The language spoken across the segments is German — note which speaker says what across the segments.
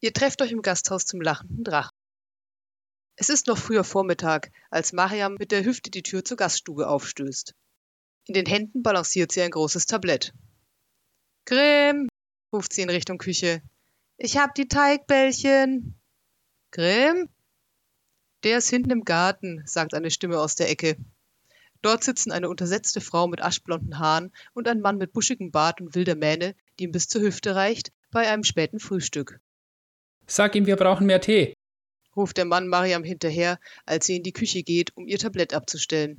Speaker 1: Ihr trefft euch im Gasthaus zum lachenden Drachen. Es ist noch früher Vormittag, als Mariam mit der Hüfte die Tür zur Gaststube aufstößt. In den Händen balanciert sie ein großes Tablett. Grimm, ruft sie in Richtung Küche. Ich hab die Teigbällchen. Grimm? Der ist hinten im Garten, sagt eine Stimme aus der Ecke. Dort sitzen eine untersetzte Frau mit aschblonden Haaren und ein Mann mit buschigem Bart und wilder Mähne, die ihm bis zur Hüfte reicht, bei einem späten Frühstück.
Speaker 2: Sag ihm, wir brauchen mehr Tee,
Speaker 1: ruft der Mann Mariam hinterher, als sie in die Küche geht, um ihr Tablett abzustellen.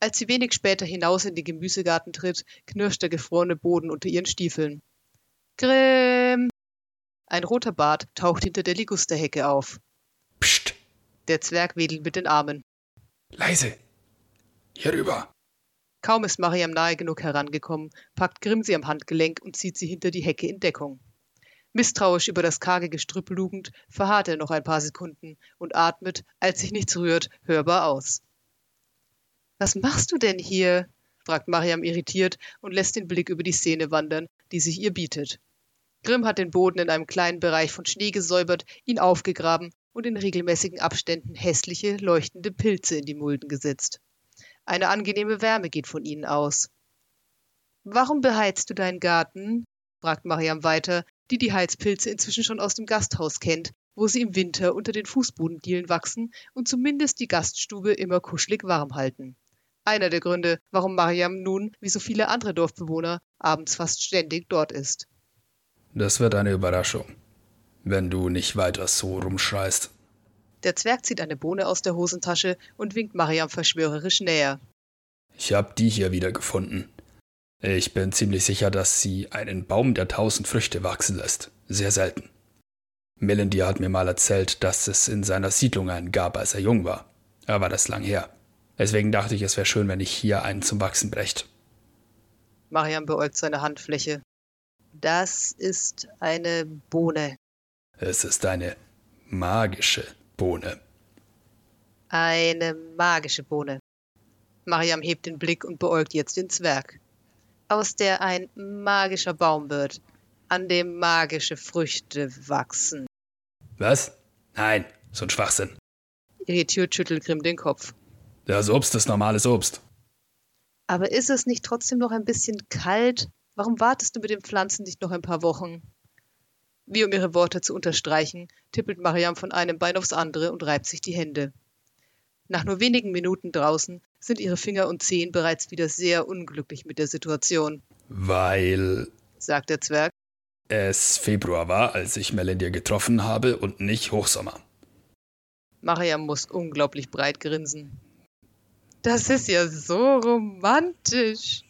Speaker 1: Als sie wenig später hinaus in den Gemüsegarten tritt, knirscht der gefrorene Boden unter ihren Stiefeln. Grimm! Ein roter Bart taucht hinter der Ligusterhecke auf.
Speaker 2: Psst,
Speaker 1: Der Zwerg wedelt mit den Armen.
Speaker 2: leise. Hier rüber.
Speaker 1: Kaum ist Mariam nahe genug herangekommen, packt Grimm sie am Handgelenk und zieht sie hinter die Hecke in Deckung. Misstrauisch über das karge Gestrüpp lugend, verharrt er noch ein paar Sekunden und atmet, als sich nichts rührt, hörbar aus. Was machst du denn hier? fragt Mariam irritiert und lässt den Blick über die Szene wandern, die sich ihr bietet. Grimm hat den Boden in einem kleinen Bereich von Schnee gesäubert, ihn aufgegraben und in regelmäßigen Abständen hässliche, leuchtende Pilze in die Mulden gesetzt. Eine angenehme Wärme geht von ihnen aus. Warum beheizt du deinen Garten? fragt Mariam weiter, die die Heizpilze inzwischen schon aus dem Gasthaus kennt, wo sie im Winter unter den Fußbodendielen wachsen und zumindest die Gaststube immer kuschelig warm halten. Einer der Gründe, warum Mariam nun, wie so viele andere Dorfbewohner, abends fast ständig dort ist.
Speaker 2: Das wird eine Überraschung, wenn du nicht weiter so rumschreist.
Speaker 1: Der Zwerg zieht eine Bohne aus der Hosentasche und winkt Mariam verschwörerisch näher.
Speaker 2: Ich hab die hier wieder gefunden. Ich bin ziemlich sicher, dass sie einen Baum der tausend Früchte wachsen lässt. Sehr selten. Melindy hat mir mal erzählt, dass es in seiner Siedlung einen gab, als er jung war. Aber das lang her. Deswegen dachte ich, es wäre schön, wenn ich hier einen zum Wachsen brecht.
Speaker 1: Mariam beäugt seine Handfläche. Das ist eine Bohne.
Speaker 2: Es ist eine magische Bohne.
Speaker 1: Eine magische Bohne. Mariam hebt den Blick und beäugt jetzt den Zwerg. Aus der ein magischer Baum wird, an dem magische Früchte wachsen.
Speaker 2: Was? Nein, so ein Schwachsinn.
Speaker 1: Irritiert schüttelt Grimm den Kopf.
Speaker 2: Das Obst ist normales Obst.
Speaker 1: Aber ist es nicht trotzdem noch ein bisschen kalt? Warum wartest du mit den Pflanzen nicht noch ein paar Wochen? Wie um ihre Worte zu unterstreichen, tippelt Mariam von einem Bein aufs andere und reibt sich die Hände. Nach nur wenigen Minuten draußen sind ihre Finger und Zehen bereits wieder sehr unglücklich mit der Situation,
Speaker 2: Weil
Speaker 1: sagt der Zwerg.
Speaker 2: es Februar war, als ich Melinda getroffen habe und nicht Hochsommer.
Speaker 1: Mariam muss unglaublich breit grinsen. Das ist ja so romantisch.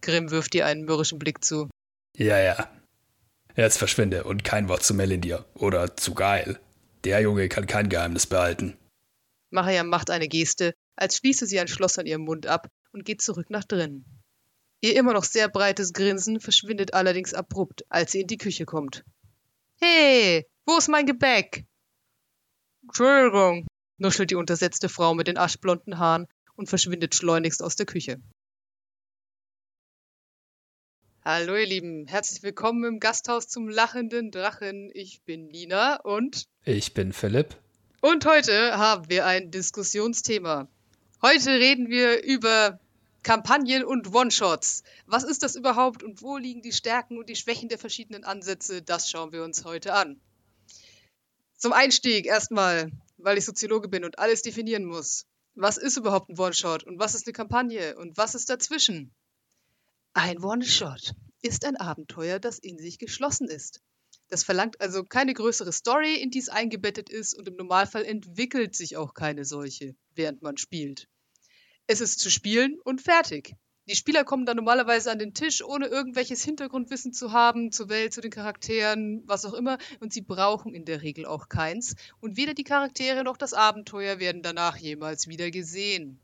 Speaker 1: Grimm wirft ihr einen mürrischen Blick zu.
Speaker 2: Ja, ja. Jetzt verschwinde und kein Wort zu Melinda. Oder zu geil. Der Junge kann kein Geheimnis behalten.
Speaker 1: Mariam macht eine Geste, als schließe sie ein Schloss an ihrem Mund ab und geht zurück nach drinnen. Ihr immer noch sehr breites Grinsen verschwindet allerdings abrupt, als sie in die Küche kommt. Hey, wo ist mein Gebäck? Entschuldigung, nuschelt die untersetzte Frau mit den aschblonden Haaren und verschwindet schleunigst aus der Küche. Hallo ihr Lieben, herzlich willkommen im Gasthaus zum lachenden Drachen. Ich bin Nina und
Speaker 2: Ich bin Philipp.
Speaker 1: Und heute haben wir ein Diskussionsthema. Heute reden wir über Kampagnen und One-Shots. Was ist das überhaupt und wo liegen die Stärken und die Schwächen der verschiedenen Ansätze? Das schauen wir uns heute an. Zum Einstieg erstmal, weil ich Soziologe bin und alles definieren muss. Was ist überhaupt ein One-Shot und was ist eine Kampagne und was ist dazwischen? Ein One-Shot ist ein Abenteuer, das in sich geschlossen ist. Das verlangt also keine größere Story, in die es eingebettet ist und im Normalfall entwickelt sich auch keine solche, während man spielt. Es ist zu spielen und fertig. Die Spieler kommen dann normalerweise an den Tisch, ohne irgendwelches Hintergrundwissen zu haben, zur Welt, zu den Charakteren, was auch immer, und sie brauchen in der Regel auch keins. Und weder die Charaktere noch das Abenteuer werden danach jemals wieder gesehen.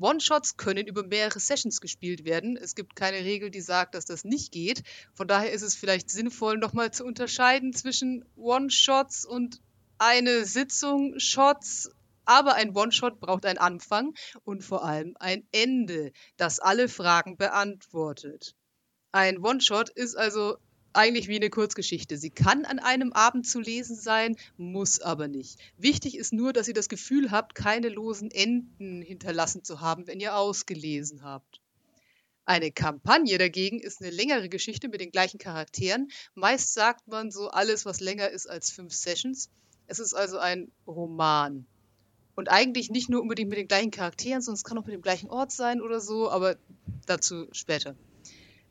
Speaker 1: One-Shots können über mehrere Sessions gespielt werden. Es gibt keine Regel, die sagt, dass das nicht geht. Von daher ist es vielleicht sinnvoll, nochmal zu unterscheiden zwischen One-Shots und eine Sitzung Shots. Aber ein One-Shot braucht einen Anfang und vor allem ein Ende, das alle Fragen beantwortet. Ein One-Shot ist also eigentlich wie eine Kurzgeschichte. Sie kann an einem Abend zu lesen sein, muss aber nicht. Wichtig ist nur, dass ihr das Gefühl habt, keine losen Enden hinterlassen zu haben, wenn ihr ausgelesen habt. Eine Kampagne dagegen ist eine längere Geschichte mit den gleichen Charakteren. Meist sagt man so alles, was länger ist als fünf Sessions. Es ist also ein Roman. Und eigentlich nicht nur unbedingt mit den gleichen Charakteren, sondern es kann auch mit dem gleichen Ort sein oder so, aber dazu später.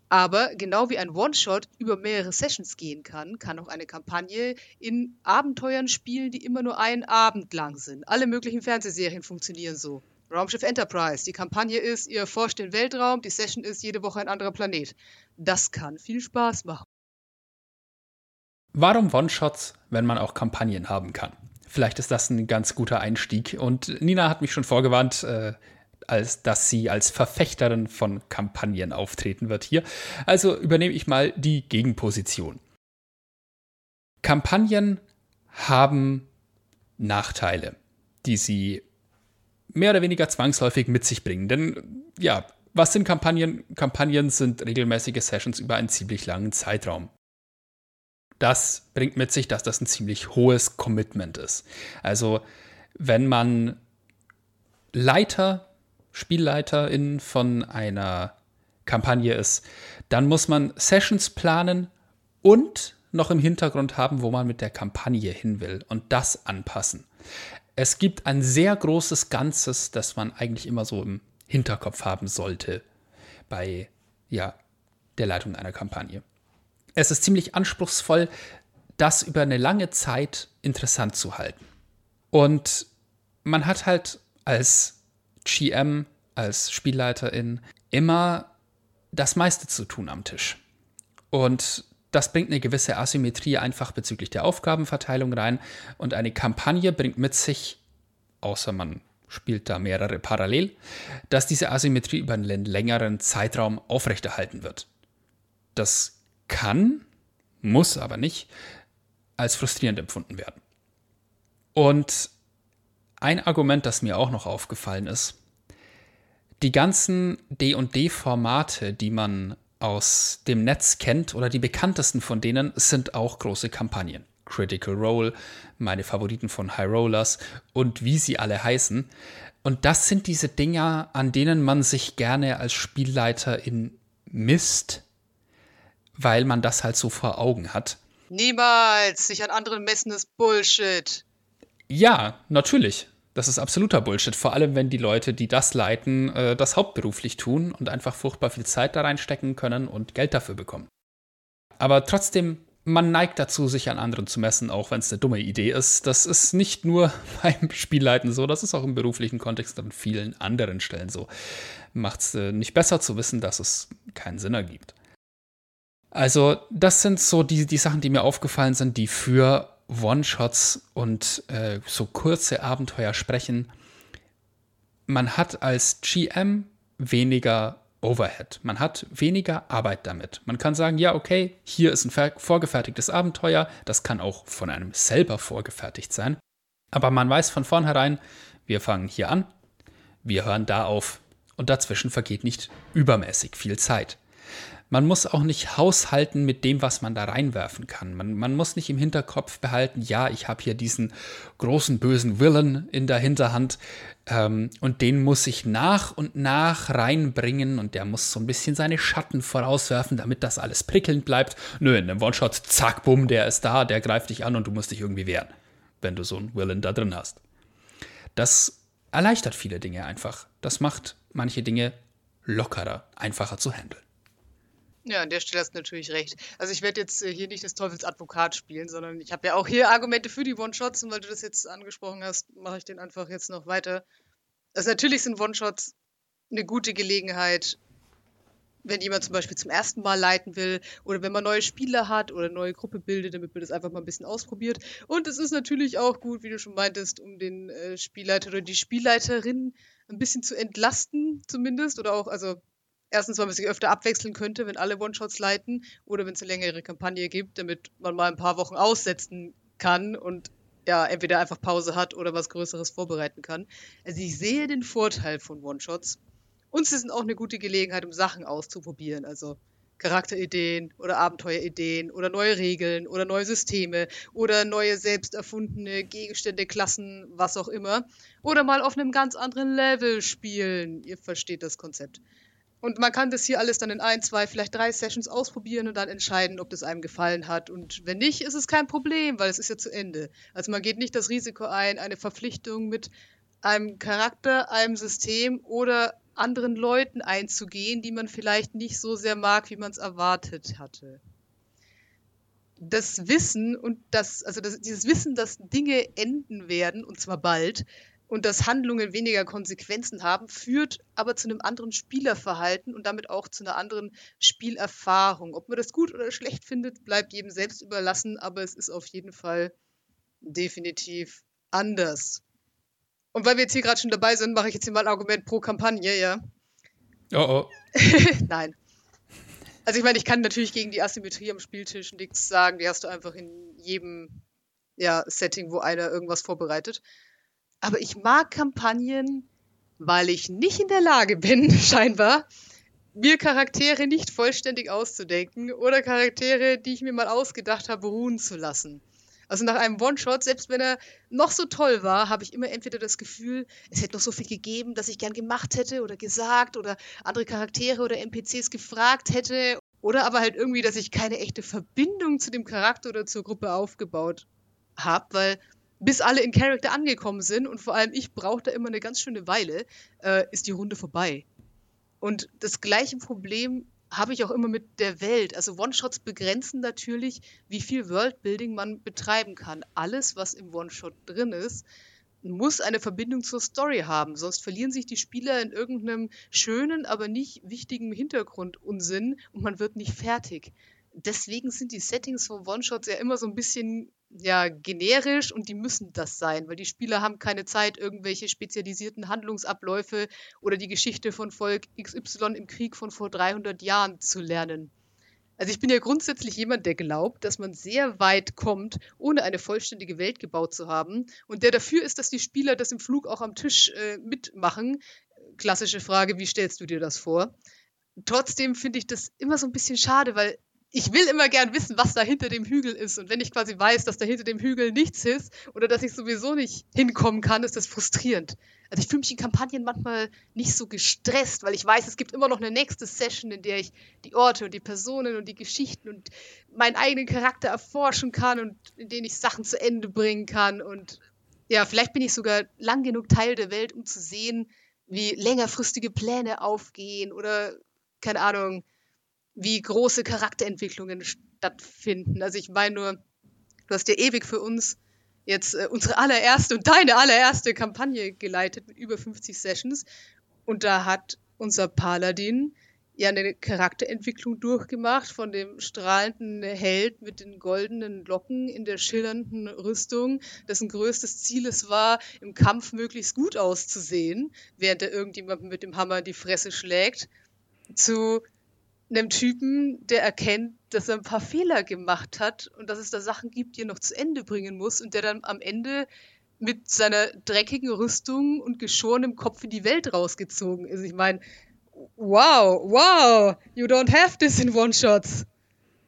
Speaker 1: Aber genau wie ein One-Shot über mehrere Sessions gehen kann, kann auch eine Kampagne in Abenteuern spielen, die immer nur einen Abend lang sind. Alle möglichen Fernsehserien funktionieren so. Raumschiff Enterprise. Die Kampagne ist, ihr forscht den Weltraum, die Session ist jede Woche ein anderer Planet. Das kann viel Spaß machen.
Speaker 2: Warum One-Shots, wenn man auch Kampagnen haben kann? Vielleicht ist das ein ganz guter Einstieg. Und Nina hat mich schon vorgewarnt, äh, als dass sie als Verfechterin von Kampagnen auftreten wird hier. Also übernehme ich mal die Gegenposition. Kampagnen haben Nachteile, die sie mehr oder weniger zwangsläufig mit sich bringen. Denn ja, was sind Kampagnen? Kampagnen sind regelmäßige Sessions über einen ziemlich langen Zeitraum. Das bringt mit sich, dass das ein ziemlich hohes Commitment ist. Also, wenn man Leiter, Spielleiterin von einer Kampagne ist, dann muss man Sessions planen und noch im Hintergrund haben, wo man mit der Kampagne hin will und das anpassen es gibt ein sehr großes Ganzes, das man eigentlich immer so im Hinterkopf haben sollte bei ja, der Leitung einer Kampagne. Es ist ziemlich anspruchsvoll, das über eine lange Zeit interessant zu halten. Und man hat halt als GM, als Spielleiterin immer das meiste zu tun am Tisch. Und das bringt eine gewisse Asymmetrie einfach bezüglich der Aufgabenverteilung rein und eine Kampagne bringt mit sich, außer man spielt da mehrere parallel, dass diese Asymmetrie über einen längeren Zeitraum aufrechterhalten wird. Das kann, muss aber nicht, als frustrierend empfunden werden. Und ein Argument, das mir auch noch aufgefallen ist, die ganzen D&D-Formate, die man aus dem Netz kennt oder die bekanntesten von denen sind auch große Kampagnen. Critical Role, meine Favoriten von High Rollers und wie sie alle heißen. Und das sind diese Dinger, an denen man sich gerne als Spielleiter in misst, weil man das halt so vor Augen hat.
Speaker 1: Niemals! Sich an anderen messen ist Bullshit.
Speaker 2: Ja, natürlich. Das ist absoluter Bullshit, vor allem wenn die Leute, die das leiten, äh, das hauptberuflich tun und einfach furchtbar viel Zeit da reinstecken können und Geld dafür bekommen. Aber trotzdem, man neigt dazu, sich an anderen zu messen, auch wenn es eine dumme Idee ist. Das ist nicht nur beim Spielleiten so, das ist auch im beruflichen Kontext an vielen anderen Stellen so. Macht es äh, nicht besser zu wissen, dass es keinen Sinn ergibt. Also, das sind so die, die Sachen, die mir aufgefallen sind, die für One-Shots und äh, so kurze Abenteuer sprechen. Man hat als GM weniger Overhead. Man hat weniger Arbeit damit. Man kann sagen, ja, okay, hier ist ein vorgefertigtes Abenteuer. Das kann auch von einem selber vorgefertigt sein. Aber man weiß von vornherein, wir fangen hier an, wir hören da auf und dazwischen vergeht nicht übermäßig viel Zeit. Man muss auch nicht haushalten mit dem, was man da reinwerfen kann. Man, man muss nicht im Hinterkopf behalten, ja, ich habe hier diesen großen bösen Villain in der Hinterhand ähm, und den muss ich nach und nach reinbringen und der muss so ein bisschen seine Schatten vorauswerfen, damit das alles prickelnd bleibt. Nö, in einem One-Shot, zack, bumm, der ist da, der greift dich an und du musst dich irgendwie wehren, wenn du so einen Villain da drin hast. Das erleichtert viele Dinge einfach. Das macht manche Dinge lockerer, einfacher zu handeln.
Speaker 1: Ja, an der Stelle hast du natürlich recht. Also ich werde jetzt äh, hier nicht des Teufels Advokat spielen, sondern ich habe ja auch hier Argumente für die One-Shots und weil du das jetzt angesprochen hast, mache ich den einfach jetzt noch weiter. Also natürlich sind One-Shots eine gute Gelegenheit, wenn jemand zum Beispiel zum ersten Mal leiten will oder wenn man neue Spieler hat oder eine neue Gruppe bildet, damit man das einfach mal ein bisschen ausprobiert. Und es ist natürlich auch gut, wie du schon meintest, um den äh, Spielleiter oder die Spielleiterin ein bisschen zu entlasten, zumindest. Oder auch, also erstens, weil man sich öfter abwechseln könnte, wenn alle One-Shots leiten oder wenn es eine längere Kampagne gibt, damit man mal ein paar Wochen aussetzen kann und ja, entweder einfach Pause hat oder was Größeres vorbereiten kann. Also ich sehe den Vorteil von One-Shots. Und sie sind auch eine gute Gelegenheit, um Sachen auszuprobieren. Also Charakterideen oder Abenteuerideen oder neue Regeln oder neue Systeme oder neue selbst erfundene Gegenstände, Klassen, was auch immer. Oder mal auf einem ganz anderen Level spielen. Ihr versteht das Konzept. Und man kann das hier alles dann in ein, zwei, vielleicht drei Sessions ausprobieren und dann entscheiden, ob das einem gefallen hat. Und wenn nicht, ist es kein Problem, weil es ist ja zu Ende. Also man geht nicht das Risiko ein, eine Verpflichtung mit einem Charakter, einem System oder anderen Leuten einzugehen, die man vielleicht nicht so sehr mag, wie man es erwartet hatte. Das Wissen und das, also das, dieses Wissen, dass Dinge enden werden, und zwar bald, und dass Handlungen weniger Konsequenzen haben, führt aber zu einem anderen Spielerverhalten und damit auch zu einer anderen Spielerfahrung. Ob man das gut oder schlecht findet, bleibt jedem selbst überlassen, aber es ist auf jeden Fall definitiv anders. Und weil wir jetzt hier gerade schon dabei sind, mache ich jetzt hier mal ein Argument pro Kampagne, ja.
Speaker 2: Oh oh.
Speaker 1: Nein. Also ich meine, ich kann natürlich gegen die Asymmetrie am Spieltisch nichts sagen. Die hast du einfach in jedem ja, Setting, wo einer irgendwas vorbereitet. Aber ich mag Kampagnen, weil ich nicht in der Lage bin, scheinbar, mir Charaktere nicht vollständig auszudenken oder Charaktere, die ich mir mal ausgedacht habe, ruhen zu lassen. Also nach einem One-Shot, selbst wenn er noch so toll war, habe ich immer entweder das Gefühl, es hätte noch so viel gegeben, das ich gern gemacht hätte oder gesagt oder andere Charaktere oder NPCs gefragt hätte. Oder aber halt irgendwie, dass ich keine echte Verbindung zu dem Charakter oder zur Gruppe aufgebaut habe, weil bis alle in Character angekommen sind und vor allem ich brauche da immer eine ganz schöne Weile, äh, ist die Runde vorbei. Und das gleiche Problem habe ich auch immer mit der Welt. Also One-Shots begrenzen natürlich, wie viel Worldbuilding man betreiben kann. Alles, was im One-Shot drin ist, muss eine Verbindung zur Story haben, sonst verlieren sich die Spieler in irgendeinem schönen, aber nicht wichtigen Hintergrundunsinn und man wird nicht fertig. Deswegen sind die Settings von One-Shots ja immer so ein bisschen ja, generisch und die müssen das sein, weil die Spieler haben keine Zeit, irgendwelche spezialisierten Handlungsabläufe oder die Geschichte von Volk XY im Krieg von vor 300 Jahren zu lernen. Also ich bin ja grundsätzlich jemand, der glaubt, dass man sehr weit kommt, ohne eine vollständige Welt gebaut zu haben und der dafür ist, dass die Spieler das im Flug auch am Tisch äh, mitmachen. Klassische Frage, wie stellst du dir das vor? Trotzdem finde ich das immer so ein bisschen schade, weil ich will immer gern wissen, was da hinter dem Hügel ist. Und wenn ich quasi weiß, dass da hinter dem Hügel nichts ist oder dass ich sowieso nicht hinkommen kann, ist das frustrierend. Also ich fühle mich in Kampagnen manchmal nicht so gestresst, weil ich weiß, es gibt immer noch eine nächste Session, in der ich die Orte und die Personen und die Geschichten und meinen eigenen Charakter erforschen kann und in denen ich Sachen zu Ende bringen kann. Und ja, vielleicht bin ich sogar lang genug Teil der Welt, um zu sehen, wie längerfristige Pläne aufgehen oder keine Ahnung, wie große Charakterentwicklungen stattfinden. Also ich meine nur, du hast ja ewig für uns jetzt äh, unsere allererste und deine allererste Kampagne geleitet mit über 50 Sessions. Und da hat unser Paladin ja eine Charakterentwicklung durchgemacht von dem strahlenden Held mit den goldenen Locken in der schillernden Rüstung, dessen größtes Ziel es war, im Kampf möglichst gut auszusehen, während er irgendjemandem mit dem Hammer die Fresse schlägt, zu einem Typen, der erkennt, dass er ein paar Fehler gemacht hat und dass es da Sachen gibt, die er noch zu Ende bringen muss und der dann am Ende mit seiner dreckigen Rüstung und geschorenem Kopf in die Welt rausgezogen ist. Ich meine, wow, wow, you don't have this in One-Shots.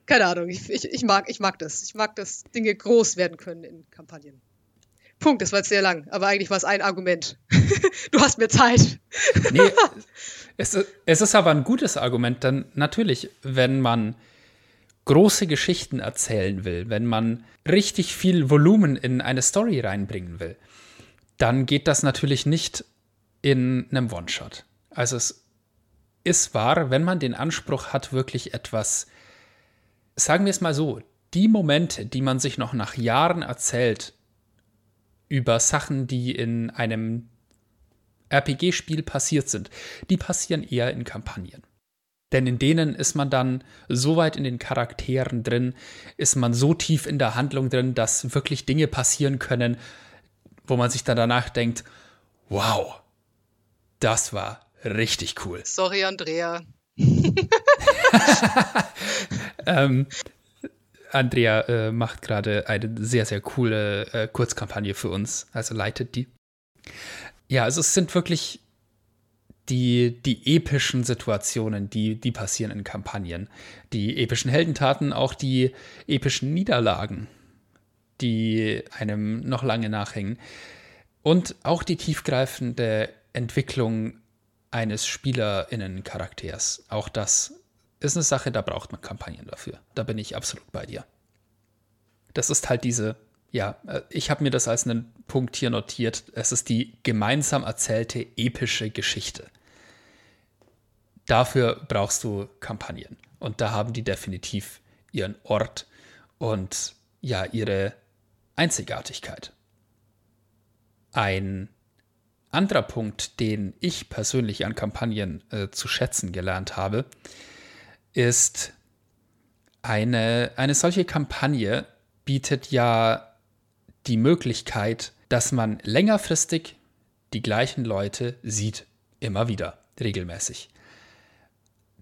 Speaker 1: Keine Ahnung, ich, ich, ich, mag, ich mag das. Ich mag, dass Dinge groß werden können in Kampagnen. Punkt, das war jetzt sehr lang, aber eigentlich war es ein Argument. du hast mir Zeit.
Speaker 2: nee, es, es ist aber ein gutes Argument, denn natürlich, wenn man große Geschichten erzählen will, wenn man richtig viel Volumen in eine Story reinbringen will, dann geht das natürlich nicht in einem One-Shot. Also es ist wahr, wenn man den Anspruch hat, wirklich etwas, sagen wir es mal so, die Momente, die man sich noch nach Jahren erzählt, über Sachen, die in einem RPG-Spiel passiert sind, die passieren eher in Kampagnen. Denn in denen ist man dann so weit in den Charakteren drin, ist man so tief in der Handlung drin, dass wirklich Dinge passieren können, wo man sich dann danach denkt, wow, das war richtig cool.
Speaker 1: Sorry, Andrea.
Speaker 2: ähm, Andrea äh, macht gerade eine sehr, sehr coole äh, Kurzkampagne für uns, also leitet die. Ja, also es sind wirklich die, die epischen Situationen, die, die passieren in Kampagnen. Die epischen Heldentaten, auch die epischen Niederlagen, die einem noch lange nachhängen. Und auch die tiefgreifende Entwicklung eines SpielerInnen-Charakters. Auch das ist eine Sache, da braucht man Kampagnen dafür. Da bin ich absolut bei dir. Das ist halt diese, ja, äh, ich habe mir das als einen Punkt hier notiert. Es ist die gemeinsam erzählte epische Geschichte. Dafür brauchst du Kampagnen. Und da haben die definitiv ihren Ort und ja, ihre Einzigartigkeit. Ein anderer Punkt, den ich persönlich an Kampagnen äh, zu schätzen gelernt habe, ist eine, eine solche Kampagne bietet ja die Möglichkeit, dass man längerfristig die gleichen Leute sieht, immer wieder, regelmäßig.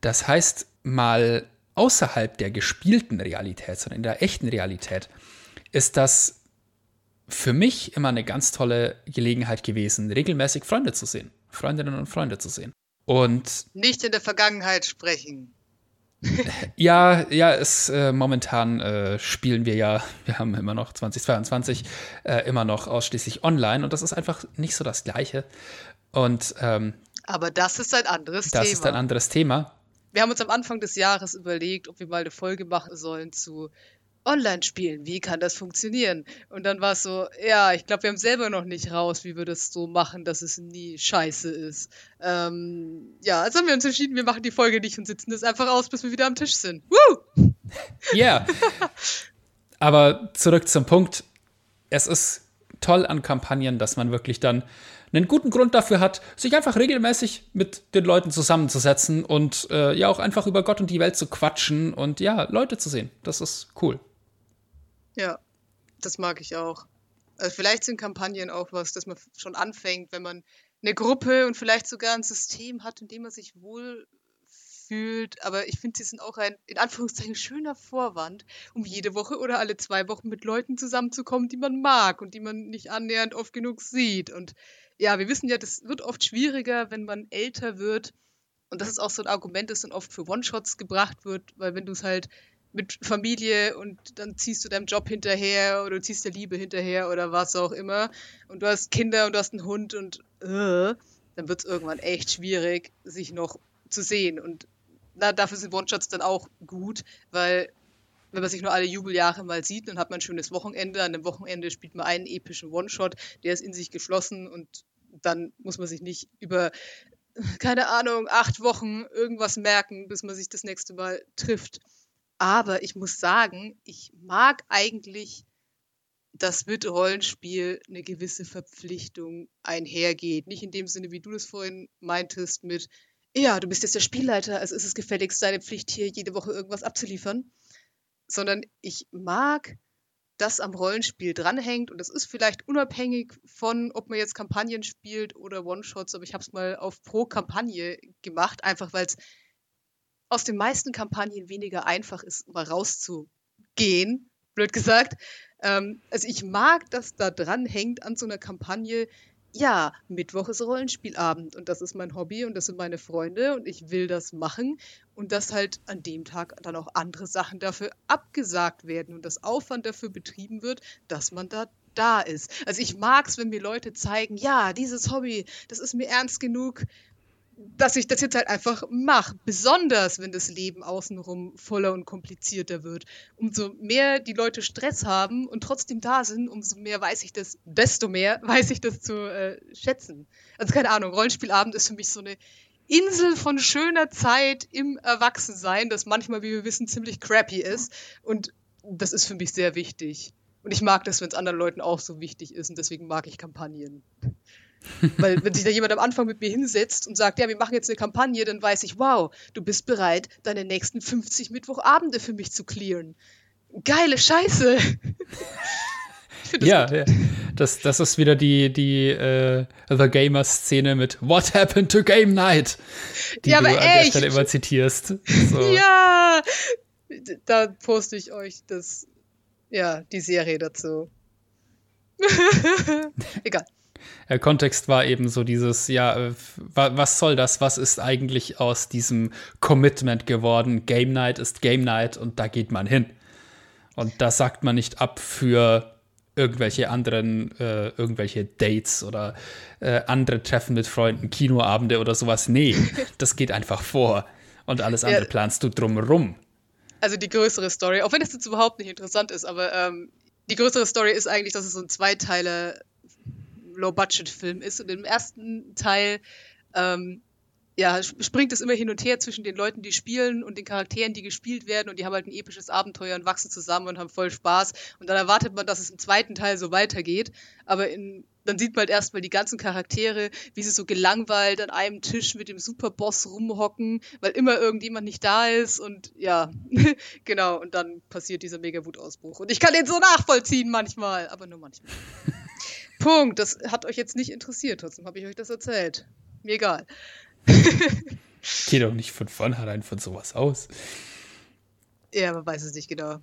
Speaker 2: Das heißt, mal außerhalb der gespielten Realität, sondern in der echten Realität, ist das für mich immer eine ganz tolle Gelegenheit gewesen, regelmäßig Freunde zu sehen, Freundinnen und Freunde zu sehen. Und
Speaker 1: nicht in der Vergangenheit sprechen.
Speaker 2: ja, ja, es, äh, momentan äh, spielen wir ja, wir haben immer noch 2022, äh, immer noch ausschließlich online und das ist einfach nicht so das Gleiche. Und ähm,
Speaker 1: aber das ist ein anderes das
Speaker 2: Thema. Das ist ein anderes Thema.
Speaker 1: Wir haben uns am Anfang des Jahres überlegt, ob wir mal eine Folge machen sollen zu Online-Spielen. Wie kann das funktionieren? Und dann war es so, ja, ich glaube, wir haben selber noch nicht raus, wie wir das so machen, dass es nie scheiße ist. Ähm, ja, also haben wir uns entschieden, wir machen die Folge nicht und sitzen das einfach aus, bis wir wieder am Tisch sind. Woo!
Speaker 2: Ja. Yeah. Aber zurück zum Punkt. Es ist toll an Kampagnen, dass man wirklich dann einen guten Grund dafür hat, sich einfach regelmäßig mit den Leuten zusammenzusetzen und äh, ja auch einfach über Gott und die Welt zu quatschen und ja, Leute zu sehen. Das ist cool.
Speaker 1: Ja, das mag ich auch. Also vielleicht sind Kampagnen auch was, dass man schon anfängt, wenn man eine Gruppe und vielleicht sogar ein System hat, in dem man sich wohl fühlt. Aber ich finde, sie sind auch ein, in Anführungszeichen, schöner Vorwand, um jede Woche oder alle zwei Wochen mit Leuten zusammenzukommen, die man mag und die man nicht annähernd oft genug sieht. Und ja, wir wissen ja, das wird oft schwieriger, wenn man älter wird. Und das ist auch so ein Argument, das dann oft für One-Shots gebracht wird, weil wenn du es halt mit Familie und dann ziehst du deinem Job hinterher oder du ziehst der Liebe hinterher oder was auch immer und du hast Kinder und du hast einen Hund und äh, dann wird es irgendwann echt schwierig, sich noch zu sehen. Und na, dafür sind One-Shots dann auch gut, weil wenn man sich nur alle Jubeljahre mal sieht, dann hat man ein schönes Wochenende. An dem Wochenende spielt man einen epischen One-Shot, der ist in sich geschlossen und dann muss man sich nicht über, keine Ahnung, acht Wochen irgendwas merken, bis man sich das nächste Mal trifft. Aber ich muss sagen, ich mag eigentlich, dass mit Rollenspiel eine gewisse Verpflichtung einhergeht. Nicht in dem Sinne, wie du das vorhin meintest, mit, ja, du bist jetzt der Spielleiter, also ist es gefälligst deine Pflicht, hier jede Woche irgendwas abzuliefern. Sondern ich mag, dass am Rollenspiel dranhängt und das ist vielleicht unabhängig von, ob man jetzt Kampagnen spielt oder One-Shots, aber ich habe es mal auf pro Kampagne gemacht, einfach weil es aus den meisten Kampagnen weniger einfach ist, mal rauszugehen, blöd gesagt. Ähm, also ich mag, dass da dran hängt an so einer Kampagne, ja, Mittwoch ist Rollenspielabend und das ist mein Hobby und das sind meine Freunde und ich will das machen und dass halt an dem Tag dann auch andere Sachen dafür abgesagt werden und das Aufwand dafür betrieben wird, dass man da da ist. Also ich mag es, wenn mir Leute zeigen, ja, dieses Hobby, das ist mir ernst genug, dass ich das jetzt halt einfach mache. Besonders, wenn das Leben außenrum voller und komplizierter wird. Umso mehr die Leute Stress haben und trotzdem da sind, umso mehr weiß ich das, desto mehr weiß ich das zu äh, schätzen. Also keine Ahnung, Rollenspielabend ist für mich so eine Insel von schöner Zeit im Erwachsensein, das manchmal, wie wir wissen, ziemlich crappy ist. Und das ist für mich sehr wichtig. Und ich mag das, wenn es anderen Leuten auch so wichtig ist. Und deswegen mag ich Kampagnen. Weil wenn sich da jemand am Anfang mit mir hinsetzt und sagt, ja, wir machen jetzt eine Kampagne, dann weiß ich, wow, du bist bereit, deine nächsten 50 Mittwochabende für mich zu clearen. Geile Scheiße.
Speaker 2: ja, ja, das, das ist wieder die, die uh, The Gamer-Szene mit What happened to Game Night? Die ja, du an echt. der Stelle immer zitierst.
Speaker 1: So. Ja, da poste ich euch das, ja, die Serie dazu. Egal.
Speaker 3: Der Kontext war eben so dieses, ja, äh, was soll das? Was ist eigentlich aus diesem Commitment geworden? Game Night ist Game Night und da geht man hin. Und das sagt man nicht ab für irgendwelche anderen, äh, irgendwelche Dates oder äh, andere Treffen mit Freunden, Kinoabende oder sowas. Nee, das geht einfach vor. Und alles andere ja. planst du drumherum.
Speaker 1: Also die größere Story, auch wenn es jetzt überhaupt nicht interessant ist, aber ähm, die größere Story ist eigentlich, dass es so ein Zweiteiler Low-Budget-Film ist. Und im ersten Teil ähm, ja, springt es immer hin und her zwischen den Leuten, die spielen und den Charakteren, die gespielt werden. Und die haben halt ein episches Abenteuer und wachsen zusammen und haben voll Spaß. Und dann erwartet man, dass es im zweiten Teil so weitergeht. Aber in, dann sieht man halt erstmal die ganzen Charaktere, wie sie so gelangweilt an einem Tisch mit dem Superboss rumhocken, weil immer irgendjemand nicht da ist. Und ja, genau. Und dann passiert dieser Mega-Wutausbruch. Und ich kann den so nachvollziehen manchmal, aber nur manchmal. Punkt. Das hat euch jetzt nicht interessiert, trotzdem habe ich euch das erzählt. Mir egal.
Speaker 3: Geh doch nicht von vornherein von sowas aus.
Speaker 1: Ja, man weiß es nicht genau.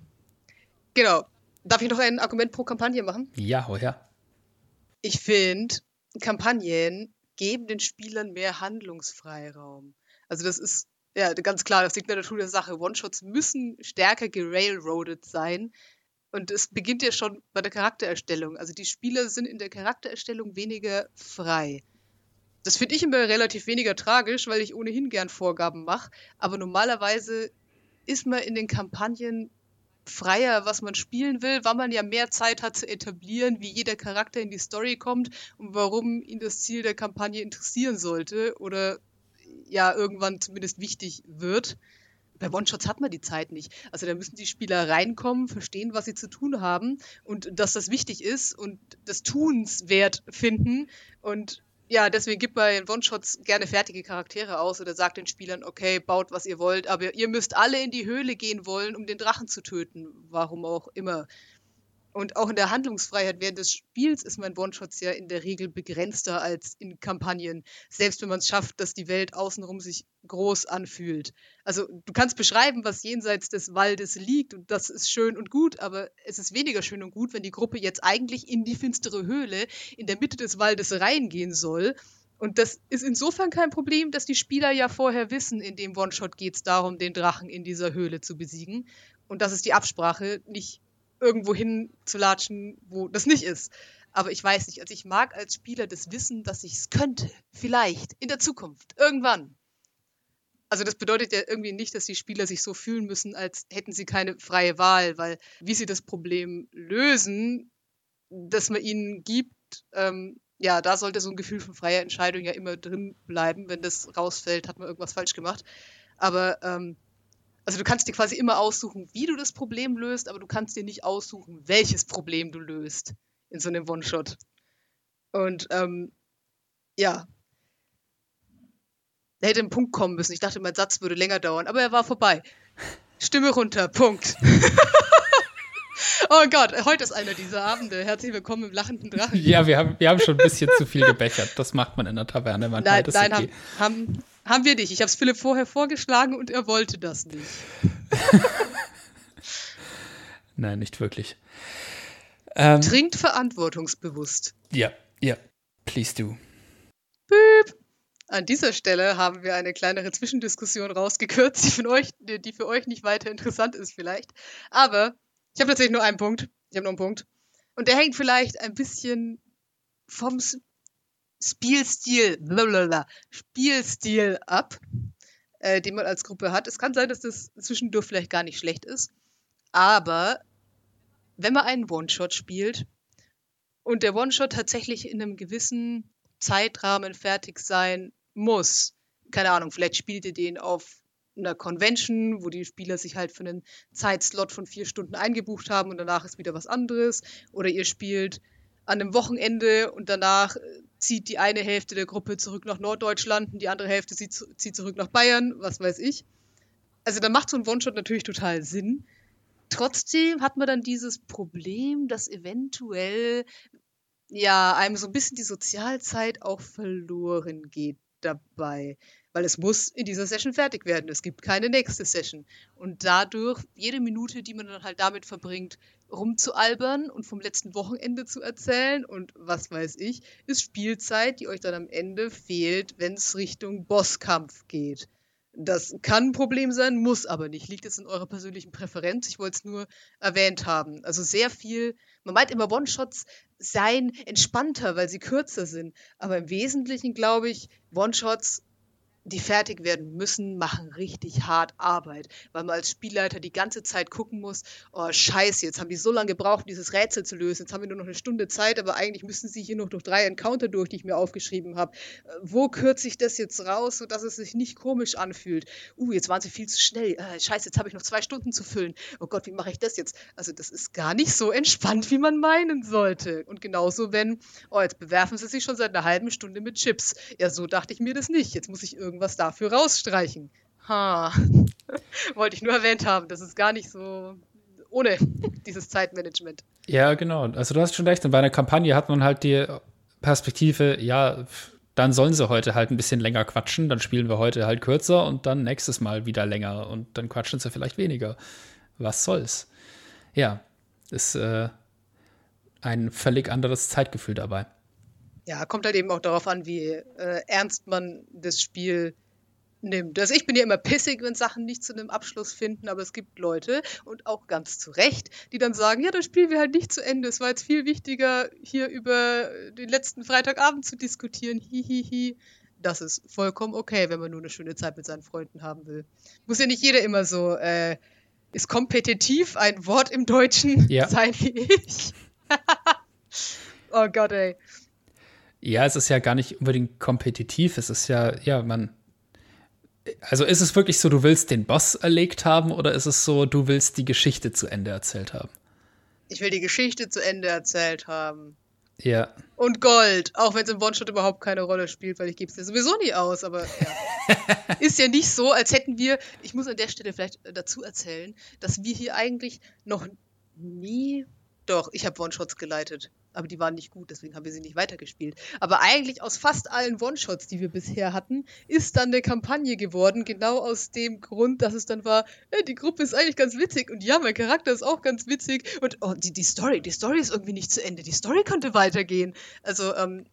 Speaker 1: Genau. Darf ich noch ein Argument pro Kampagne machen?
Speaker 3: Ja, oh ja.
Speaker 1: Ich finde, Kampagnen geben den Spielern mehr Handlungsfreiraum. Also das ist ja ganz klar, das liegt in der Natur der Sache. One-Shots müssen stärker gerailroadet sein, und es beginnt ja schon bei der Charaktererstellung. Also die Spieler sind in der Charaktererstellung weniger frei. Das finde ich immer relativ weniger tragisch, weil ich ohnehin gern Vorgaben mache. Aber normalerweise ist man in den Kampagnen freier, was man spielen will, weil man ja mehr Zeit hat zu etablieren, wie jeder Charakter in die Story kommt und warum ihn das Ziel der Kampagne interessieren sollte oder ja irgendwann zumindest wichtig wird bei One-Shots hat man die Zeit nicht. Also da müssen die Spieler reinkommen, verstehen, was sie zu tun haben und dass das wichtig ist und des Tuns wert finden. Und ja, deswegen gibt man in One-Shots gerne fertige Charaktere aus oder sagt den Spielern, okay, baut, was ihr wollt, aber ihr müsst alle in die Höhle gehen wollen, um den Drachen zu töten. Warum auch immer. Und auch in der Handlungsfreiheit während des Spiels ist mein One-Shots ja in der Regel begrenzter als in Kampagnen. Selbst wenn man es schafft, dass die Welt außenrum sich groß anfühlt. Also du kannst beschreiben, was jenseits des Waldes liegt und das ist schön und gut, aber es ist weniger schön und gut, wenn die Gruppe jetzt eigentlich in die finstere Höhle in der Mitte des Waldes reingehen soll. Und das ist insofern kein Problem, dass die Spieler ja vorher wissen, in dem One-Shot geht es darum, den Drachen in dieser Höhle zu besiegen. Und das ist die Absprache, nicht irgendwo hin zu latschen, wo das nicht ist. Aber ich weiß nicht, also ich mag als Spieler das Wissen, dass ich es könnte. Vielleicht. In der Zukunft. Irgendwann. Also das bedeutet ja irgendwie nicht, dass die Spieler sich so fühlen müssen, als hätten sie keine freie Wahl, weil wie sie das Problem lösen, das man ihnen gibt, ähm, ja, da sollte so ein Gefühl von freier Entscheidung ja immer drin bleiben. Wenn das rausfällt, hat man irgendwas falsch gemacht. Aber ähm, also du kannst dir quasi immer aussuchen, wie du das Problem löst, aber du kannst dir nicht aussuchen, welches Problem du löst in so einem One-Shot. Und ähm, ja, da hätte ein Punkt kommen müssen. Ich dachte, mein Satz würde länger dauern, aber er war vorbei. Stimme runter, Punkt. oh Gott, heute ist einer dieser Abende. Herzlich willkommen im lachenden Drachen.
Speaker 3: Ja, wir haben, wir haben schon ein bisschen zu viel gebechert. Das macht man in der Taverne
Speaker 1: manchmal. Nein, nein okay. haben, haben, haben wir nicht. Ich habe es Philipp vorher vorgeschlagen und er wollte das nicht.
Speaker 3: Nein, nicht wirklich.
Speaker 1: Ähm, Trinkt verantwortungsbewusst.
Speaker 3: Ja, ja, please do.
Speaker 1: Büb. An dieser Stelle haben wir eine kleinere Zwischendiskussion rausgekürzt, die, von euch, die für euch nicht weiter interessant ist vielleicht. Aber ich habe tatsächlich nur einen Punkt. Ich habe nur einen Punkt. Und der hängt vielleicht ein bisschen vom Spielstil, blablabla, Spielstil ab, äh, den man als Gruppe hat. Es kann sein, dass das zwischendurch vielleicht gar nicht schlecht ist, aber wenn man einen One-Shot spielt und der One-Shot tatsächlich in einem gewissen Zeitrahmen fertig sein muss, keine Ahnung, vielleicht spielt ihr den auf einer Convention, wo die Spieler sich halt für einen Zeitslot von vier Stunden eingebucht haben und danach ist wieder was anderes. Oder ihr spielt an einem Wochenende und danach äh, zieht die eine Hälfte der Gruppe zurück nach Norddeutschland und die andere Hälfte zieht, zurück nach Bayern, was weiß ich. Also da macht so ein One-Shot natürlich total Sinn. Trotzdem hat man dann dieses Problem, dass eventuell ja einem so ein bisschen die Sozialzeit auch verloren geht dabei. Weil es muss in dieser Session fertig werden. Es gibt keine nächste Session. Und dadurch, jede Minute, die man dann halt damit verbringt, rumzualbern und vom letzten Wochenende zu erzählen und was weiß ich, ist Spielzeit, die euch dann am Ende fehlt, wenn es Richtung Bosskampf geht. Das kann ein Problem sein, muss aber nicht. Liegt jetzt in eurer persönlichen Präferenz. Ich wollte es nur erwähnt haben. Also sehr viel, man meint immer, One-Shots seien entspannter, weil sie kürzer sind. Aber im Wesentlichen glaube ich, One-Shots die fertig werden müssen, machen richtig hart Arbeit, weil man als Spielleiter die ganze Zeit gucken muss, oh scheiße, jetzt haben die so lange gebraucht, dieses Rätsel zu lösen, jetzt haben wir nur noch eine Stunde Zeit, aber eigentlich müssen sie hier noch durch drei Encounter durch, die ich mir aufgeschrieben habe. Äh, wo kürze ich das jetzt raus, sodass es sich nicht komisch anfühlt? Uh, jetzt waren sie viel zu schnell. Äh, scheiße, jetzt habe ich noch zwei Stunden zu füllen. Oh Gott, wie mache ich das jetzt? Also das ist gar nicht so entspannt, wie man meinen sollte. Und genauso, wenn, oh, jetzt bewerfen sie sich schon seit einer halben Stunde mit Chips. Ja, so dachte ich mir das nicht. Jetzt muss ich irgendwie irgendwas dafür rausstreichen. Ha. Wollte ich nur erwähnt haben. Das ist gar nicht so ohne dieses Zeitmanagement.
Speaker 2: Ja, genau. Also du hast schon recht. Und bei einer Kampagne hat man halt die Perspektive, ja, dann sollen sie heute halt ein bisschen länger quatschen, dann spielen wir heute halt kürzer und dann nächstes Mal wieder länger und dann quatschen sie vielleicht weniger. Was soll's? Ja, ist äh, ein völlig anderes Zeitgefühl dabei.
Speaker 1: Ja, kommt halt eben auch darauf an, wie äh, ernst man das Spiel nimmt. Also ich bin ja immer pissig, wenn Sachen nicht zu einem Abschluss finden, aber es gibt Leute und auch ganz zu Recht, die dann sagen, ja, das spielen wir halt nicht zu Ende. Es war jetzt viel wichtiger, hier über den letzten Freitagabend zu diskutieren. Hihihi. Hi, hi. Das ist vollkommen okay, wenn man nur eine schöne Zeit mit seinen Freunden haben will. Muss ja nicht jeder immer so, äh, ist kompetitiv ein Wort im Deutschen ja. sein wie ich. oh Gott, ey.
Speaker 2: Ja, es ist ja gar nicht unbedingt kompetitiv. Es ist ja, ja, man. Also ist es wirklich so, du willst den Boss erlegt haben oder ist es so, du willst die Geschichte zu Ende erzählt haben?
Speaker 1: Ich will die Geschichte zu Ende erzählt haben.
Speaker 2: Ja.
Speaker 1: Und Gold, auch wenn es im One-Shot überhaupt keine Rolle spielt, weil ich gebe es dir sowieso nie aus, aber ja. ist ja nicht so, als hätten wir, ich muss an der Stelle vielleicht dazu erzählen, dass wir hier eigentlich noch nie, doch, ich habe One-Shots geleitet aber die waren nicht gut, deswegen haben wir sie nicht weitergespielt. Aber eigentlich aus fast allen One-Shots, die wir bisher hatten, ist dann eine Kampagne geworden, genau aus dem Grund, dass es dann war, äh, die Gruppe ist eigentlich ganz witzig und ja, mein Charakter ist auch ganz witzig und oh, die, die Story, die Story ist irgendwie nicht zu Ende, die Story könnte weitergehen. Also, ähm,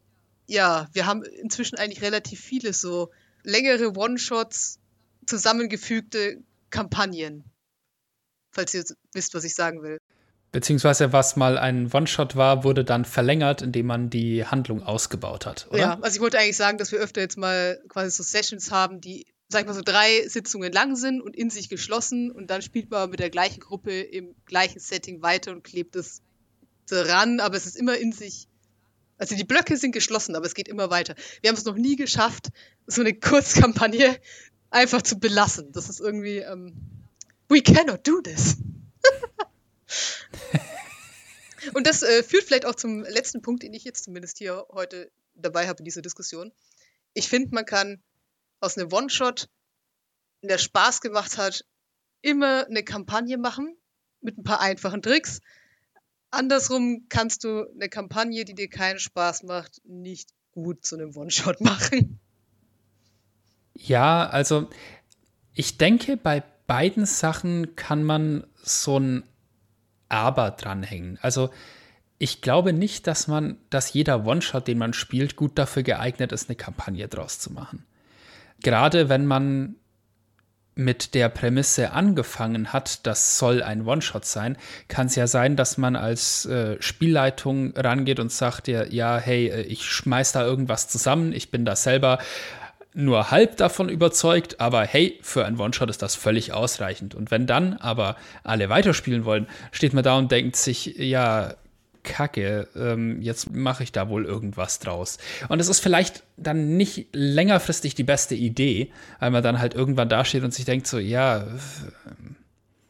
Speaker 1: ja, wir haben inzwischen eigentlich relativ viele so längere One-Shots, zusammengefügte Kampagnen. Falls ihr wisst, was ich sagen will.
Speaker 2: Beziehungsweise was mal ein One-Shot war, wurde dann verlängert, indem man die Handlung ausgebaut hat, oder?
Speaker 1: Ja, also ich wollte eigentlich sagen, dass wir öfter jetzt mal quasi so Sessions haben, die, sag ich mal, so drei Sitzungen lang sind und in sich geschlossen und dann spielt man mit der gleichen Gruppe im gleichen Setting weiter und klebt es ran, aber es ist immer in sich. Also die Blöcke sind geschlossen, aber es geht immer weiter. Wir haben es noch nie geschafft, so eine Kurzkampagne einfach zu belassen. Das ist irgendwie, ähm, we cannot do this. Und das äh, führt vielleicht auch zum letzten Punkt, den ich jetzt zumindest hier heute dabei habe in dieser Diskussion. Ich finde, man kann aus einem One-Shot, der Spaß gemacht hat, immer eine Kampagne machen mit ein paar einfachen Tricks. Andersrum kannst du eine Kampagne, die dir keinen Spaß macht, nicht gut zu einem One-Shot machen.
Speaker 2: Ja, also ich denke, bei beiden Sachen kann man so ein aber dranhängen. Also ich glaube nicht, dass man, dass jeder One-Shot, den man spielt, gut dafür geeignet ist, eine Kampagne draus zu machen. Gerade wenn man mit der Prämisse angefangen hat, das soll ein One-Shot sein, kann es ja sein, dass man als äh, Spielleitung rangeht und sagt ja, ja, hey, äh, ich schmeiß da irgendwas zusammen, ich bin da selber nur halb davon überzeugt, aber hey, für ein One-Shot ist das völlig ausreichend. Und wenn dann aber alle weiterspielen wollen, steht man da und denkt sich, ja, Kacke, ähm, jetzt mache ich da wohl irgendwas draus. Und es ist vielleicht dann nicht längerfristig die beste Idee, weil man dann halt irgendwann dasteht und sich denkt so, ja,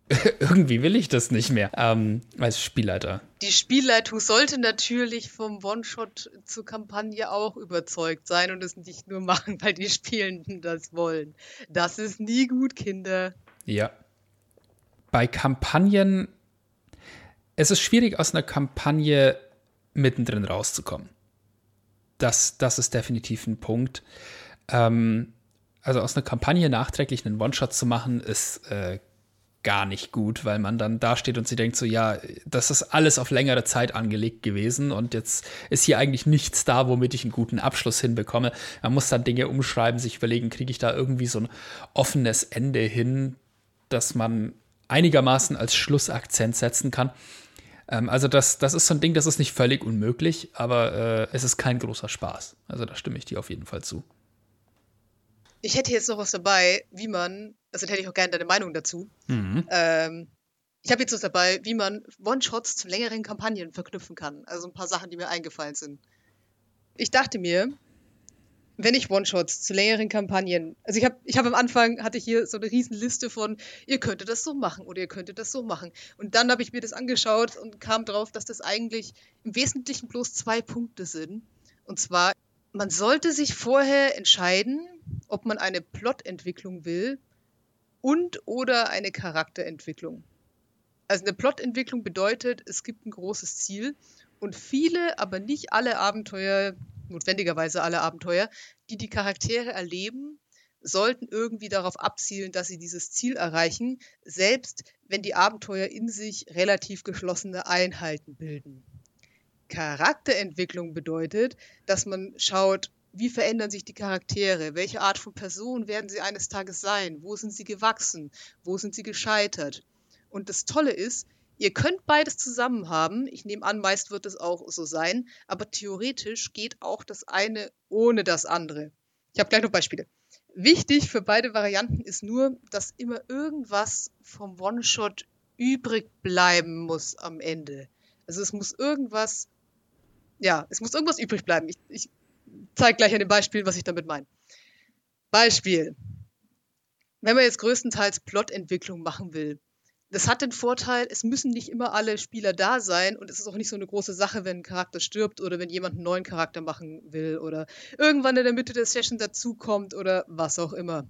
Speaker 2: irgendwie will ich das nicht mehr ähm, als Spielleiter.
Speaker 1: Die Spielleitung sollte natürlich vom One-Shot zur Kampagne auch überzeugt sein und es nicht nur machen, weil die Spielenden das wollen. Das ist nie gut, Kinder.
Speaker 2: Ja. Bei Kampagnen, es ist schwierig, aus einer Kampagne mittendrin rauszukommen. Das, das ist definitiv ein Punkt. Ähm,
Speaker 3: also aus einer Kampagne nachträglich einen One-Shot zu machen, ist äh, gar nicht gut, weil man dann dasteht und sie denkt so, ja, das ist alles auf längere Zeit angelegt gewesen und jetzt ist hier eigentlich nichts da, womit ich einen guten Abschluss hinbekomme. Man muss dann Dinge umschreiben, sich überlegen, kriege ich da irgendwie so ein offenes Ende hin, dass man einigermaßen als Schlussakzent setzen kann. Ähm, also das, das ist so ein Ding, das ist nicht völlig unmöglich, aber äh, es ist kein großer Spaß. Also da stimme ich dir auf jeden Fall zu.
Speaker 1: Ich hätte jetzt noch was dabei, wie man, also hätte ich auch gerne deine Meinung dazu. Mhm. Ähm, ich habe jetzt was dabei, wie man One-Shots zu längeren Kampagnen verknüpfen kann. Also ein paar Sachen, die mir eingefallen sind. Ich dachte mir, wenn ich One-Shots zu längeren Kampagnen, also ich habe ich hab am Anfang, hatte ich hier so eine riesen Liste von, ihr könntet das so machen oder ihr könntet das so machen. Und dann habe ich mir das angeschaut und kam drauf, dass das eigentlich im Wesentlichen bloß zwei Punkte sind. Und zwar, man sollte sich vorher entscheiden, ob man eine Plotentwicklung will und oder eine Charakterentwicklung. Also eine Plotentwicklung bedeutet, es gibt ein großes Ziel und viele, aber nicht alle Abenteuer, notwendigerweise alle Abenteuer, die die Charaktere erleben, sollten irgendwie darauf abzielen, dass sie dieses Ziel erreichen, selbst wenn die Abenteuer in sich relativ geschlossene Einheiten bilden. Charakterentwicklung bedeutet, dass man schaut, wie verändern sich die Charaktere? Welche Art von Person werden sie eines Tages sein? Wo sind sie gewachsen? Wo sind sie gescheitert? Und das Tolle ist, ihr könnt beides zusammen haben. Ich nehme an, meist wird es auch so sein. Aber theoretisch geht auch das eine ohne das andere. Ich habe gleich noch Beispiele. Wichtig für beide Varianten ist nur, dass immer irgendwas vom One-Shot übrig bleiben muss am Ende. Also es muss irgendwas, ja, es muss irgendwas übrig bleiben. Ich, ich zeige gleich an dem Beispiel, was ich damit meine. Beispiel. Wenn man jetzt größtenteils Plotentwicklung machen will, das hat den Vorteil, es müssen nicht immer alle Spieler da sein und es ist auch nicht so eine große Sache, wenn ein Charakter stirbt oder wenn jemand einen neuen Charakter machen will oder irgendwann in der Mitte der Session dazukommt oder was auch immer.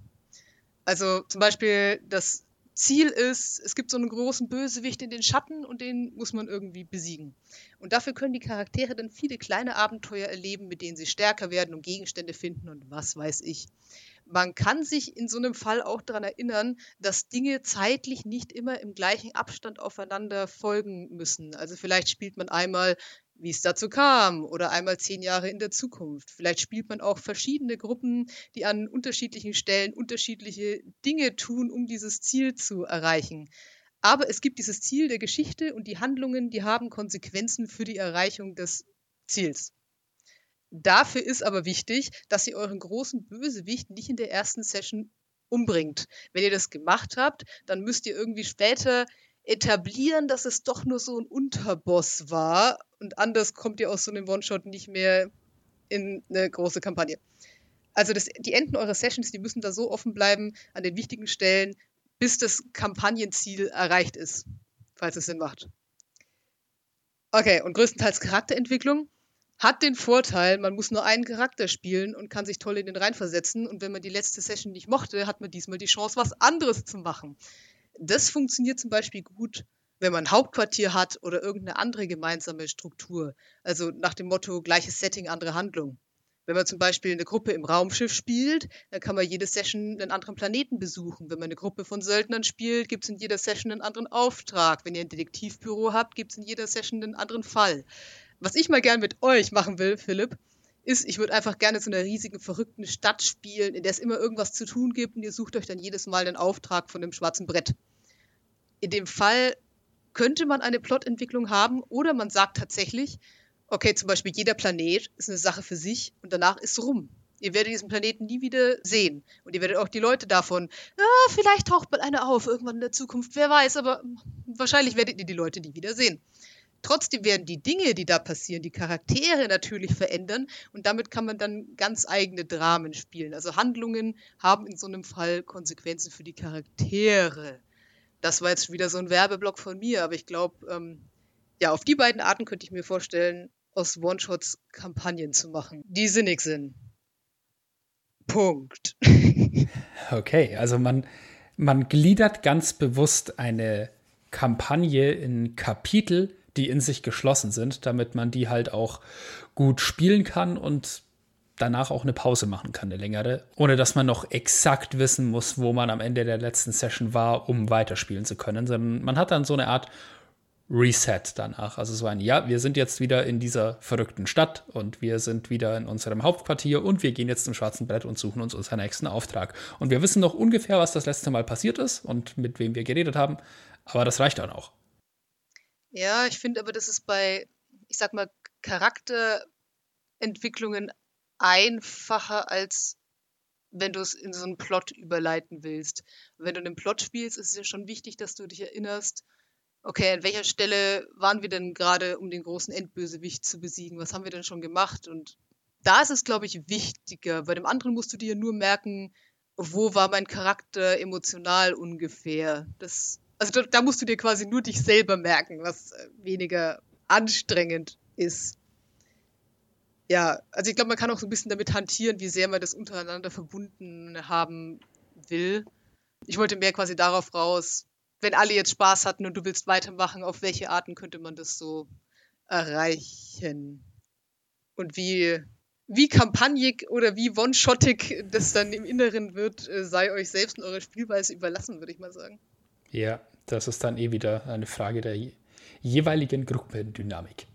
Speaker 1: Also zum Beispiel das Ziel ist, es gibt so einen großen Bösewicht in den Schatten und den muss man irgendwie besiegen. Und dafür können die Charaktere dann viele kleine Abenteuer erleben, mit denen sie stärker werden und Gegenstände finden und was weiß ich. Man kann sich in so einem Fall auch daran erinnern, dass Dinge zeitlich nicht immer im gleichen Abstand aufeinander folgen müssen. Also vielleicht spielt man einmal wie es dazu kam oder einmal zehn Jahre in der Zukunft. Vielleicht spielt man auch verschiedene Gruppen, die an unterschiedlichen Stellen unterschiedliche Dinge tun, um dieses Ziel zu erreichen. Aber es gibt dieses Ziel der Geschichte und die Handlungen, die haben Konsequenzen für die Erreichung des Ziels. Dafür ist aber wichtig, dass ihr euren großen Bösewicht nicht in der ersten Session umbringt. Wenn ihr das gemacht habt, dann müsst ihr irgendwie später etablieren, dass es doch nur so ein Unterboss war und anders kommt ihr aus so einem One-Shot nicht mehr in eine große Kampagne. Also das, die Enden eurer Sessions, die müssen da so offen bleiben an den wichtigen Stellen, bis das Kampagnenziel erreicht ist, falls es Sinn macht. Okay, und größtenteils Charakterentwicklung hat den Vorteil, man muss nur einen Charakter spielen und kann sich toll in den reinversetzen. Und wenn man die letzte Session nicht mochte, hat man diesmal die Chance, was anderes zu machen. Das funktioniert zum Beispiel gut, wenn man ein Hauptquartier hat oder irgendeine andere gemeinsame Struktur. Also nach dem Motto gleiches Setting, andere Handlung. Wenn man zum Beispiel eine Gruppe im Raumschiff spielt, dann kann man jede Session einen anderen Planeten besuchen. Wenn man eine Gruppe von Söldnern spielt, gibt es in jeder Session einen anderen Auftrag. Wenn ihr ein Detektivbüro habt, gibt es in jeder Session einen anderen Fall. Was ich mal gern mit euch machen will, Philipp, ist, ich würde einfach gerne so einer riesigen, verrückten Stadt spielen, in der es immer irgendwas zu tun gibt und ihr sucht euch dann jedes Mal einen Auftrag von dem schwarzen Brett. In dem Fall könnte man eine Plotentwicklung haben oder man sagt tatsächlich, okay, zum Beispiel jeder Planet ist eine Sache für sich und danach ist rum. Ihr werdet diesen Planeten nie wieder sehen. Und ihr werdet auch die Leute davon, ah, vielleicht taucht mal einer auf, irgendwann in der Zukunft, wer weiß, aber wahrscheinlich werdet ihr die Leute nie wieder sehen. Trotzdem werden die Dinge, die da passieren, die Charaktere natürlich verändern und damit kann man dann ganz eigene Dramen spielen. Also Handlungen haben in so einem Fall Konsequenzen für die Charaktere. Das war jetzt wieder so ein Werbeblock von mir, aber ich glaube, ähm, ja, auf die beiden Arten könnte ich mir vorstellen, aus One-Shots Kampagnen zu machen, die sinnig sind. Punkt.
Speaker 3: okay, also man, man gliedert ganz bewusst eine Kampagne in Kapitel, die in sich geschlossen sind, damit man die halt auch gut spielen kann und
Speaker 2: danach auch eine Pause machen kann, eine längere, ohne dass man noch exakt wissen muss, wo man am Ende der letzten Session war, um weiterspielen zu können, sondern man hat dann so eine Art Reset danach. Also so ein, ja, wir sind jetzt wieder in dieser verrückten Stadt und wir sind wieder in unserem Hauptquartier und wir gehen jetzt zum schwarzen Brett und suchen uns unseren nächsten Auftrag. Und wir wissen noch ungefähr, was das letzte Mal passiert ist und mit wem wir geredet haben, aber das reicht dann auch.
Speaker 1: Ja, ich finde aber, das ist bei, ich sag mal, Charakterentwicklungen einfacher, als wenn du es in so einen Plot überleiten willst. wenn du einen Plot spielst, ist es ja schon wichtig, dass du dich erinnerst, okay, an welcher Stelle waren wir denn gerade, um den großen Endbösewicht zu besiegen? Was haben wir denn schon gemacht? Und da ist es, glaube ich, wichtiger. Bei dem anderen musst du dir nur merken, wo war mein Charakter emotional ungefähr. Das, also da, da musst du dir quasi nur dich selber merken, was äh, weniger anstrengend ist. Ja, also ich glaube, man kann auch so ein bisschen damit hantieren, wie sehr man das untereinander verbunden haben will. Ich wollte mehr quasi darauf raus, wenn alle jetzt Spaß hatten und du willst weitermachen, auf welche Arten könnte man das so erreichen? Und wie, wie kampagnig oder wie one-shottig das dann im Inneren wird, äh, sei euch selbst und eurer Spielweise überlassen, würde ich mal sagen.
Speaker 2: Ja, das ist dann eh wieder eine Frage der jeweiligen Gruppendynamik.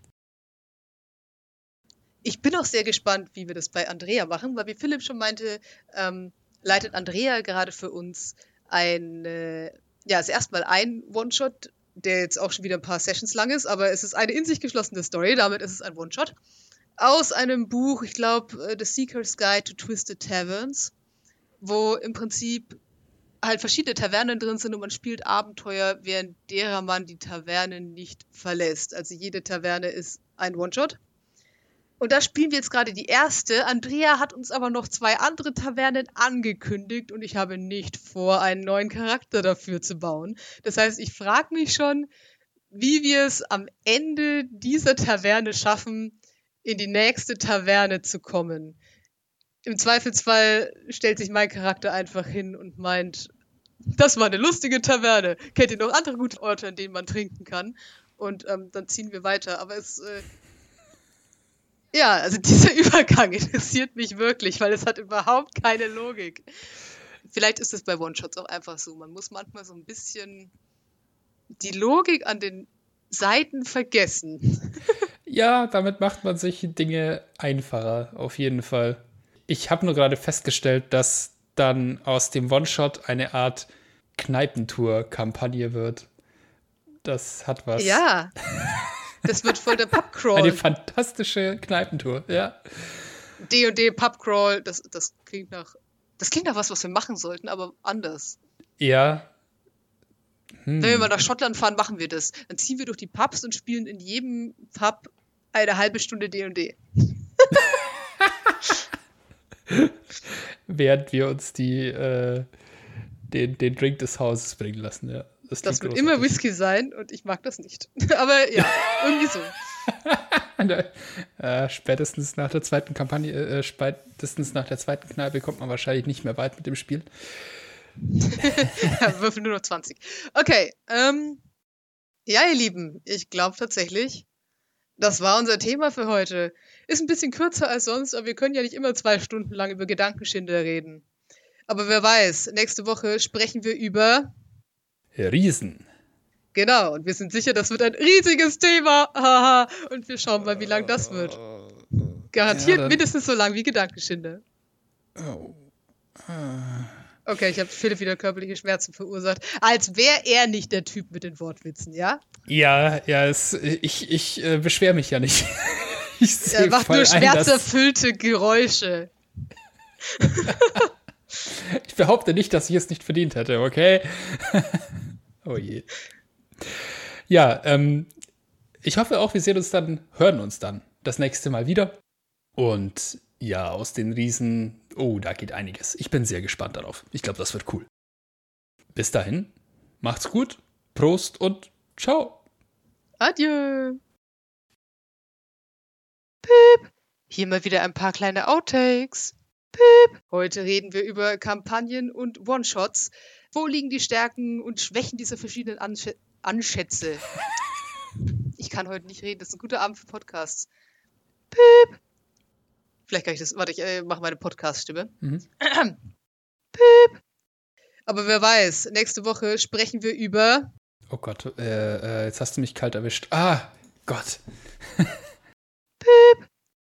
Speaker 1: Ich bin auch sehr gespannt, wie wir das bei Andrea machen, weil wie Philipp schon meinte, ähm, leitet Andrea gerade für uns eine ja, ist erstmal ein One-Shot, der jetzt auch schon wieder ein paar Sessions lang ist, aber es ist eine in sich geschlossene Story, damit ist es ein One-Shot. Aus einem Buch, ich glaube, äh, The Seeker's Guide to Twisted Taverns, wo im Prinzip halt verschiedene Tavernen drin sind und man spielt Abenteuer, während derer man die Tavernen nicht verlässt. Also jede Taverne ist ein One-Shot. Und da spielen wir jetzt gerade die erste. Andrea hat uns aber noch zwei andere Tavernen angekündigt und ich habe nicht vor, einen neuen Charakter dafür zu bauen. Das heißt, ich frage mich schon, wie wir es am Ende dieser Taverne schaffen, in die nächste Taverne zu kommen. Im Zweifelsfall stellt sich mein Charakter einfach hin und meint, das war eine lustige Taverne. Kennt ihr noch andere gute Orte, an denen man trinken kann? Und ähm, dann ziehen wir weiter. Aber es äh, ja, also dieser Übergang interessiert mich wirklich, weil es hat überhaupt keine Logik. Vielleicht ist es bei One-Shots auch einfach so. Man muss manchmal so ein bisschen die Logik an den Seiten vergessen.
Speaker 2: ja, damit macht man sich Dinge einfacher, auf jeden Fall. Ich habe nur gerade festgestellt, dass dann aus dem One-Shot eine Art Kneipentour-Kampagne wird. Das hat was.
Speaker 1: Ja. Das wird voll der Pubcrawl.
Speaker 2: Eine fantastische Kneipentour, ja.
Speaker 1: D&D Pubcrawl, das, das klingt nach das klingt nach was, was wir machen sollten, aber anders.
Speaker 2: Ja.
Speaker 1: Hm. Wenn wir mal nach Schottland fahren, machen wir das. Dann ziehen wir durch die Pubs und spielen in jedem Pub eine halbe Stunde D&D.
Speaker 2: Während wir uns die, äh, den, den Drink des Hauses bringen lassen, ja.
Speaker 1: Das, das wird immer Whisky sein und ich mag das nicht. Aber ja, irgendwie so.
Speaker 2: äh, spätestens nach der zweiten Kampagne, äh, spätestens nach der zweiten Kneipe kommt man wahrscheinlich nicht mehr weit mit dem Spiel.
Speaker 1: ja, würfel nur noch 20. Okay, ähm, ja, ihr Lieben, ich glaube tatsächlich, das war unser Thema für heute. Ist ein bisschen kürzer als sonst, aber wir können ja nicht immer zwei Stunden lang über Gedankenschinder reden. Aber wer weiß, nächste Woche sprechen wir über
Speaker 2: Riesen.
Speaker 1: Genau, und wir sind sicher, das wird ein riesiges Thema. Haha. und wir schauen mal, wie lang das wird. Garantiert ja, mindestens so lang wie Gedankenschinder. Oh. Okay, ich habe Philipp wieder körperliche Schmerzen verursacht. Als wäre er nicht der Typ mit den Wortwitzen, ja?
Speaker 2: Ja, ja, es, ich, ich äh, beschwere mich ja nicht.
Speaker 1: ich er macht nur schmerzerfüllte Geräusche.
Speaker 2: ich behaupte nicht, dass ich es nicht verdient hätte, okay? oh je. Ja, ähm, ich hoffe auch, wir sehen uns dann, hören uns dann das nächste Mal wieder. Und ja, aus den Riesen, oh, da geht einiges. Ich bin sehr gespannt darauf. Ich glaube, das wird cool. Bis dahin, macht's gut, Prost und ciao.
Speaker 1: Adieu. Piep. Hier mal wieder ein paar kleine Outtakes. Piep. Heute reden wir über Kampagnen und One-Shots. Wo liegen die Stärken und Schwächen dieser verschiedenen Ansch Anschätze? ich kann heute nicht reden, das ist ein guter Abend für Podcasts. Piep. Vielleicht kann ich das. Warte, ich äh, mache meine Podcast-Stimme.
Speaker 2: Mhm.
Speaker 1: Piep. Aber wer weiß, nächste Woche sprechen wir über.
Speaker 2: Oh Gott, äh, äh, jetzt hast du mich kalt erwischt. Ah, Gott.